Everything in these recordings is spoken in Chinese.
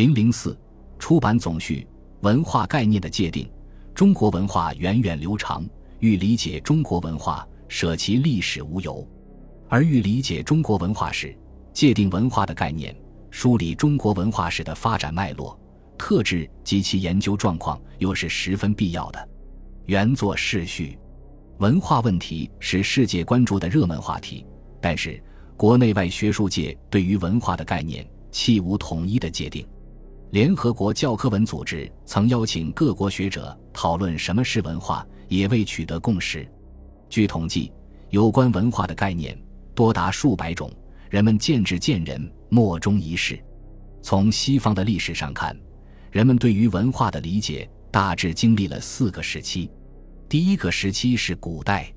零零四出版总序：文化概念的界定。中国文化源远流长，欲理解中国文化，舍其历史无由；而欲理解中国文化史，界定文化的概念，梳理中国文化史的发展脉络、特质及其研究状况，又是十分必要的。原作世序。文化问题是世界关注的热门话题，但是国内外学术界对于文化的概念弃无统一的界定。联合国教科文组织曾邀请各国学者讨论什么是文化，也未取得共识。据统计，有关文化的概念多达数百种，人们见智见仁，莫衷一是。从西方的历史上看，人们对于文化的理解大致经历了四个时期。第一个时期是古代，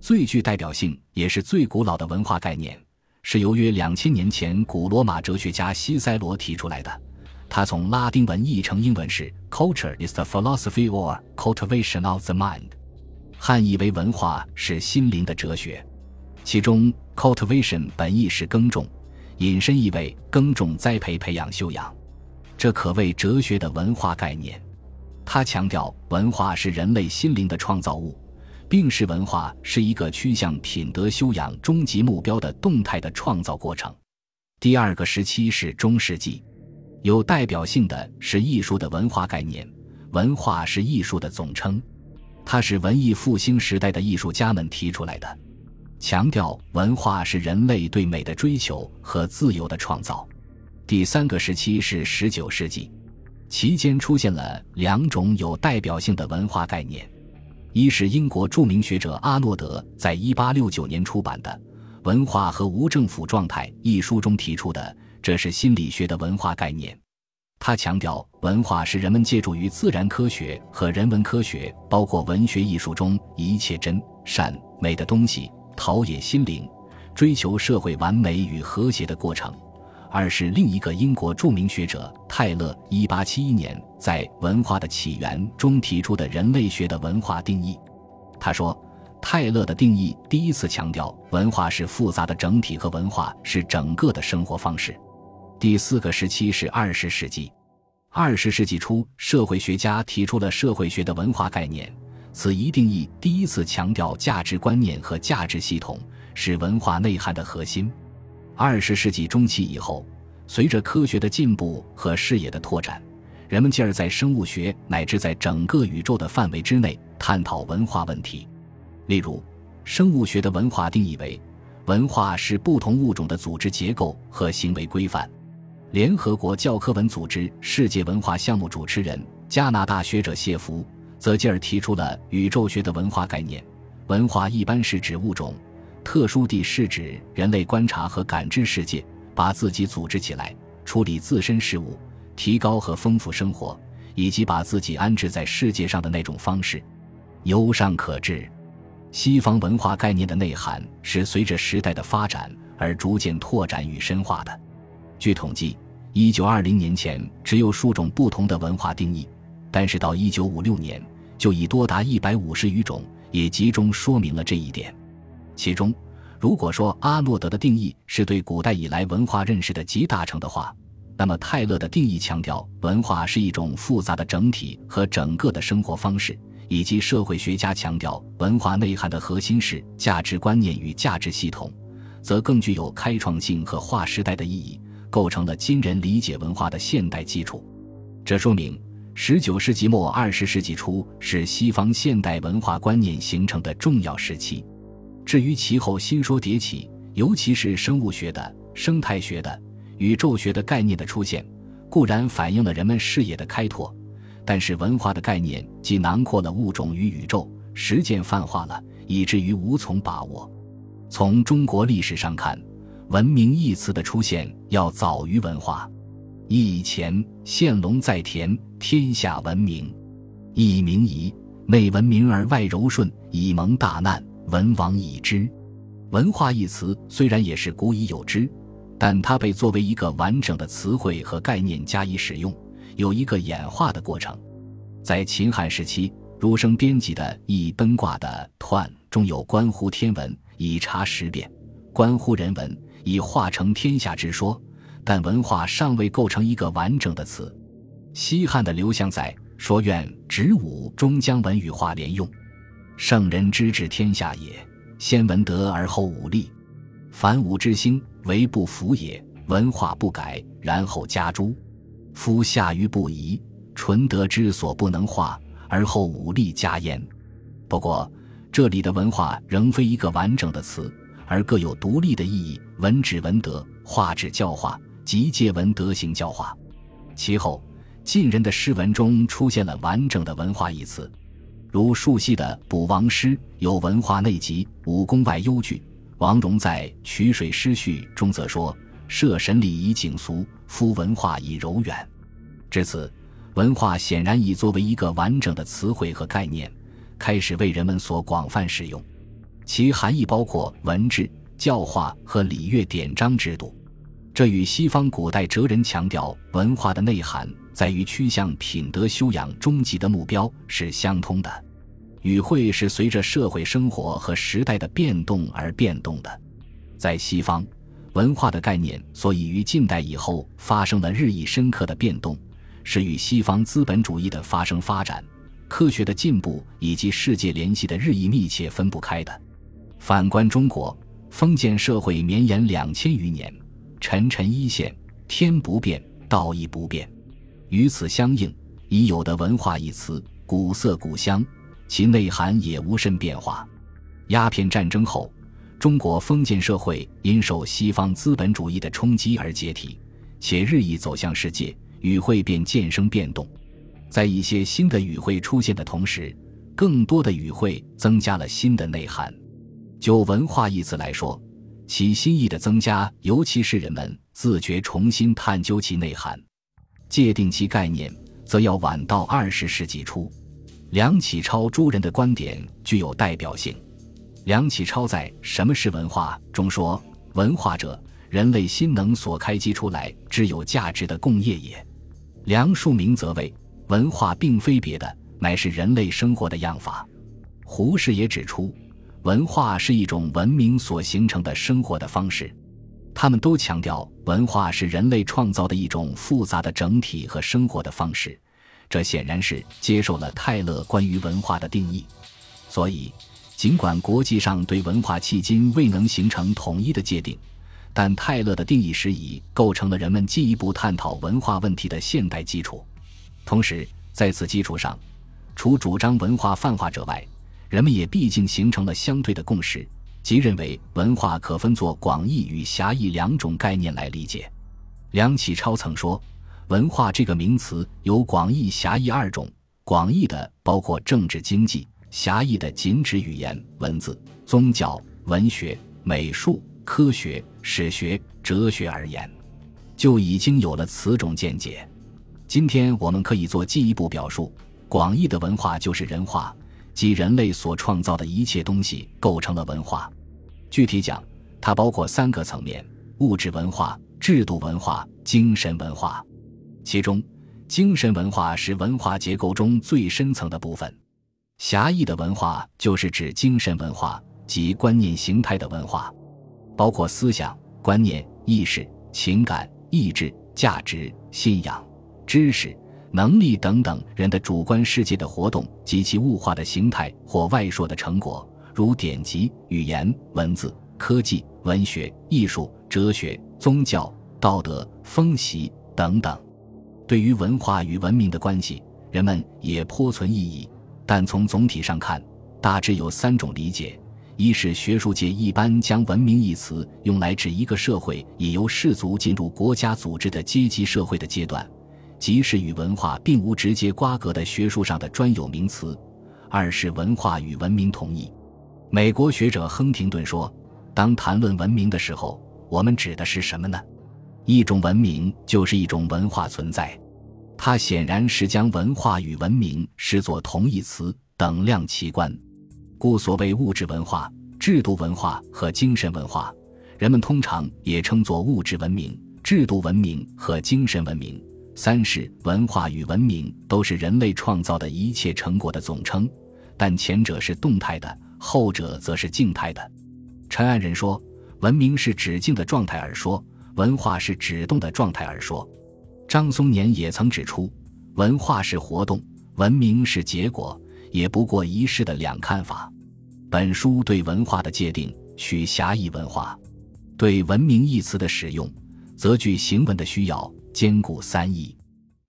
最具代表性也是最古老的文化概念，是由约两千年前古罗马哲学家西塞罗提出来的。他从拉丁文译成英文是 “Culture is the philosophy or cultivation of the mind”，汉译为“文化是心灵的哲学”。其中 “cultivation” 本意是耕种，引申意为耕种、栽培、培养、修养，这可谓哲学的文化概念。他强调，文化是人类心灵的创造物，并使文化是一个趋向品德修养终极目标的动态的创造过程。第二个时期是中世纪。有代表性的是艺术的文化概念，文化是艺术的总称，它是文艺复兴时代的艺术家们提出来的，强调文化是人类对美的追求和自由的创造。第三个时期是十九世纪，期间出现了两种有代表性的文化概念，一是英国著名学者阿诺德在一八六九年出版的《文化和无政府状态》一书中提出的。这是心理学的文化概念，他强调文化是人们借助于自然科学和人文科学，包括文学艺术中一切真善美的东西，陶冶心灵，追求社会完美与和谐的过程。二是另一个英国著名学者泰勒1871年在《文化的起源》中提出的人类学的文化定义。他说，泰勒的定义第一次强调文化是复杂的整体和文化是整个的生活方式。第四个时期是二十世纪，二十世纪初，社会学家提出了社会学的文化概念，此一定义第一次强调价值观念和价值系统是文化内涵的核心。二十世纪中期以后，随着科学的进步和视野的拓展，人们进而在生物学乃至在整个宇宙的范围之内探讨文化问题。例如，生物学的文化定义为：文化是不同物种的组织结构和行为规范。联合国教科文组织世界文化项目主持人加拿大学者谢弗泽吉尔提出了宇宙学的文化概念。文化一般是指物种，特殊地是指人类观察和感知世界，把自己组织起来，处理自身事务，提高和丰富生活，以及把自己安置在世界上的那种方式。由上可知，西方文化概念的内涵是随着时代的发展而逐渐拓展与深化的。据统计，一九二零年前只有数种不同的文化定义，但是到一九五六年就已多达一百五十余种，也集中说明了这一点。其中，如果说阿诺德的定义是对古代以来文化认识的集大成的话，那么泰勒的定义强调文化是一种复杂的整体和整个的生活方式，以及社会学家强调文化内涵的核心是价值观念与价值系统，则更具有开创性和划时代的意义。构成了今人理解文化的现代基础，这说明十九世纪末二十世纪初是西方现代文化观念形成的重要时期。至于其后新说迭起，尤其是生物学的、生态学的、宇宙学的概念的出现，固然反映了人们视野的开拓，但是文化的概念既囊括了物种与宇宙，实践泛化了，以至于无从把握。从中国历史上看。文明一词的出现要早于文化。以前现龙在田，天下文明。一明夷，内文明而外柔顺，以蒙大难，文王已知。文化一词虽然也是古已有之，但它被作为一个完整的词汇和概念加以使用，有一个演化的过程。在秦汉时期，儒生编辑的《易奔卦》的彖中有关乎天文以察时变，关乎人文。以化成天下之说，但文化尚未构成一个完整的词。西汉的刘向载说：“愿执武终将文与化连用，圣人之治天下也，先文德而后武力。凡武之兴，为不服也；文化不改，然后加诸。夫下愚不移，纯德之所不能化，而后武力加焉。”不过，这里的文化仍非一个完整的词，而各有独立的意义。文指文德，化指教化，即借文德行教化。其后，晋人的诗文中出现了完整的文化一词，如树系的《卜王诗》有文化内集，武功外幽句。王戎在《曲水诗序》中则说：“设神礼以景俗，夫文化以柔远。”至此，文化显然已作为一个完整的词汇和概念。开始为人们所广泛使用，其含义包括文治、教化和礼乐典章制度。这与西方古代哲人强调文化的内涵在于趋向品德修养终极的目标是相通的。语汇是随着社会生活和时代的变动而变动的。在西方，文化的概念所以于近代以后发生了日益深刻的变动，是与西方资本主义的发生发展。科学的进步以及世界联系的日益密切分不开的。反观中国，封建社会绵延两千余年，沉沉一线，天不变，道义不变。与此相应，已有的文化一词，古色古香，其内涵也无甚变化。鸦片战争后，中国封建社会因受西方资本主义的冲击而解体，且日益走向世界，语汇便渐生变动。在一些新的语汇出现的同时，更多的语汇增加了新的内涵。就文化一词来说，其新意的增加，尤其是人们自觉重新探究其内涵、界定其概念，则要晚到二十世纪初。梁启超诸人的观点具有代表性。梁启超在《什么是文化》中说：“文化者，人类心能所开机出来之有价值的共业也。”梁漱溟则谓。文化并非别的，乃是人类生活的样法。胡适也指出，文化是一种文明所形成的生活的方式。他们都强调，文化是人类创造的一种复杂的整体和生活的方式。这显然是接受了泰勒关于文化的定义。所以，尽管国际上对文化迄今未能形成统一的界定，但泰勒的定义时已构成了人们进一步探讨文化问题的现代基础。同时，在此基础上，除主张文化泛化者外，人们也毕竟形成了相对的共识，即认为文化可分作广义与狭义两种概念来理解。梁启超曾说：“文化这个名词有广义、狭义二种，广义的包括政治经济，狭义的仅指语言、文字、宗教、文学、美术、科学、史学、哲学而言，就已经有了此种见解。”今天我们可以做进一步表述：广义的文化就是人化，即人类所创造的一切东西构成了文化。具体讲，它包括三个层面：物质文化、制度文化、精神文化。其中，精神文化是文化结构中最深层的部分。狭义的文化就是指精神文化及观念形态的文化，包括思想、观念、意识、情感、意志、价值、信仰。知识、能力等等人的主观世界的活动及其物化的形态或外说的成果，如典籍、语言、文字、科技、文学、艺术、哲学、宗教、道德、风习等等。对于文化与文明的关系，人们也颇存异议。但从总体上看，大致有三种理解：一是学术界一般将“文明”一词用来指一个社会已由氏族进入国家组织的阶级社会的阶段。即是与文化并无直接瓜葛的学术上的专有名词。二是文化与文明同义。美国学者亨廷顿说：“当谈论文明的时候，我们指的是什么呢？一种文明就是一种文化存在。它显然是将文化与文明视作同义词，等量齐观。故所谓物质文化、制度文化和精神文化，人们通常也称作物质文明、制度文明和精神文明。”三是文化与文明都是人类创造的一切成果的总称，但前者是动态的，后者则是静态的。陈安仁说，文明是止静的状态而说，文化是止动的状态而说。张松年也曾指出，文化是活动，文明是结果，也不过一世的两看法。本书对文化的界定，取狭义文化；对文明一词的使用，则据行文的需要，兼顾三义。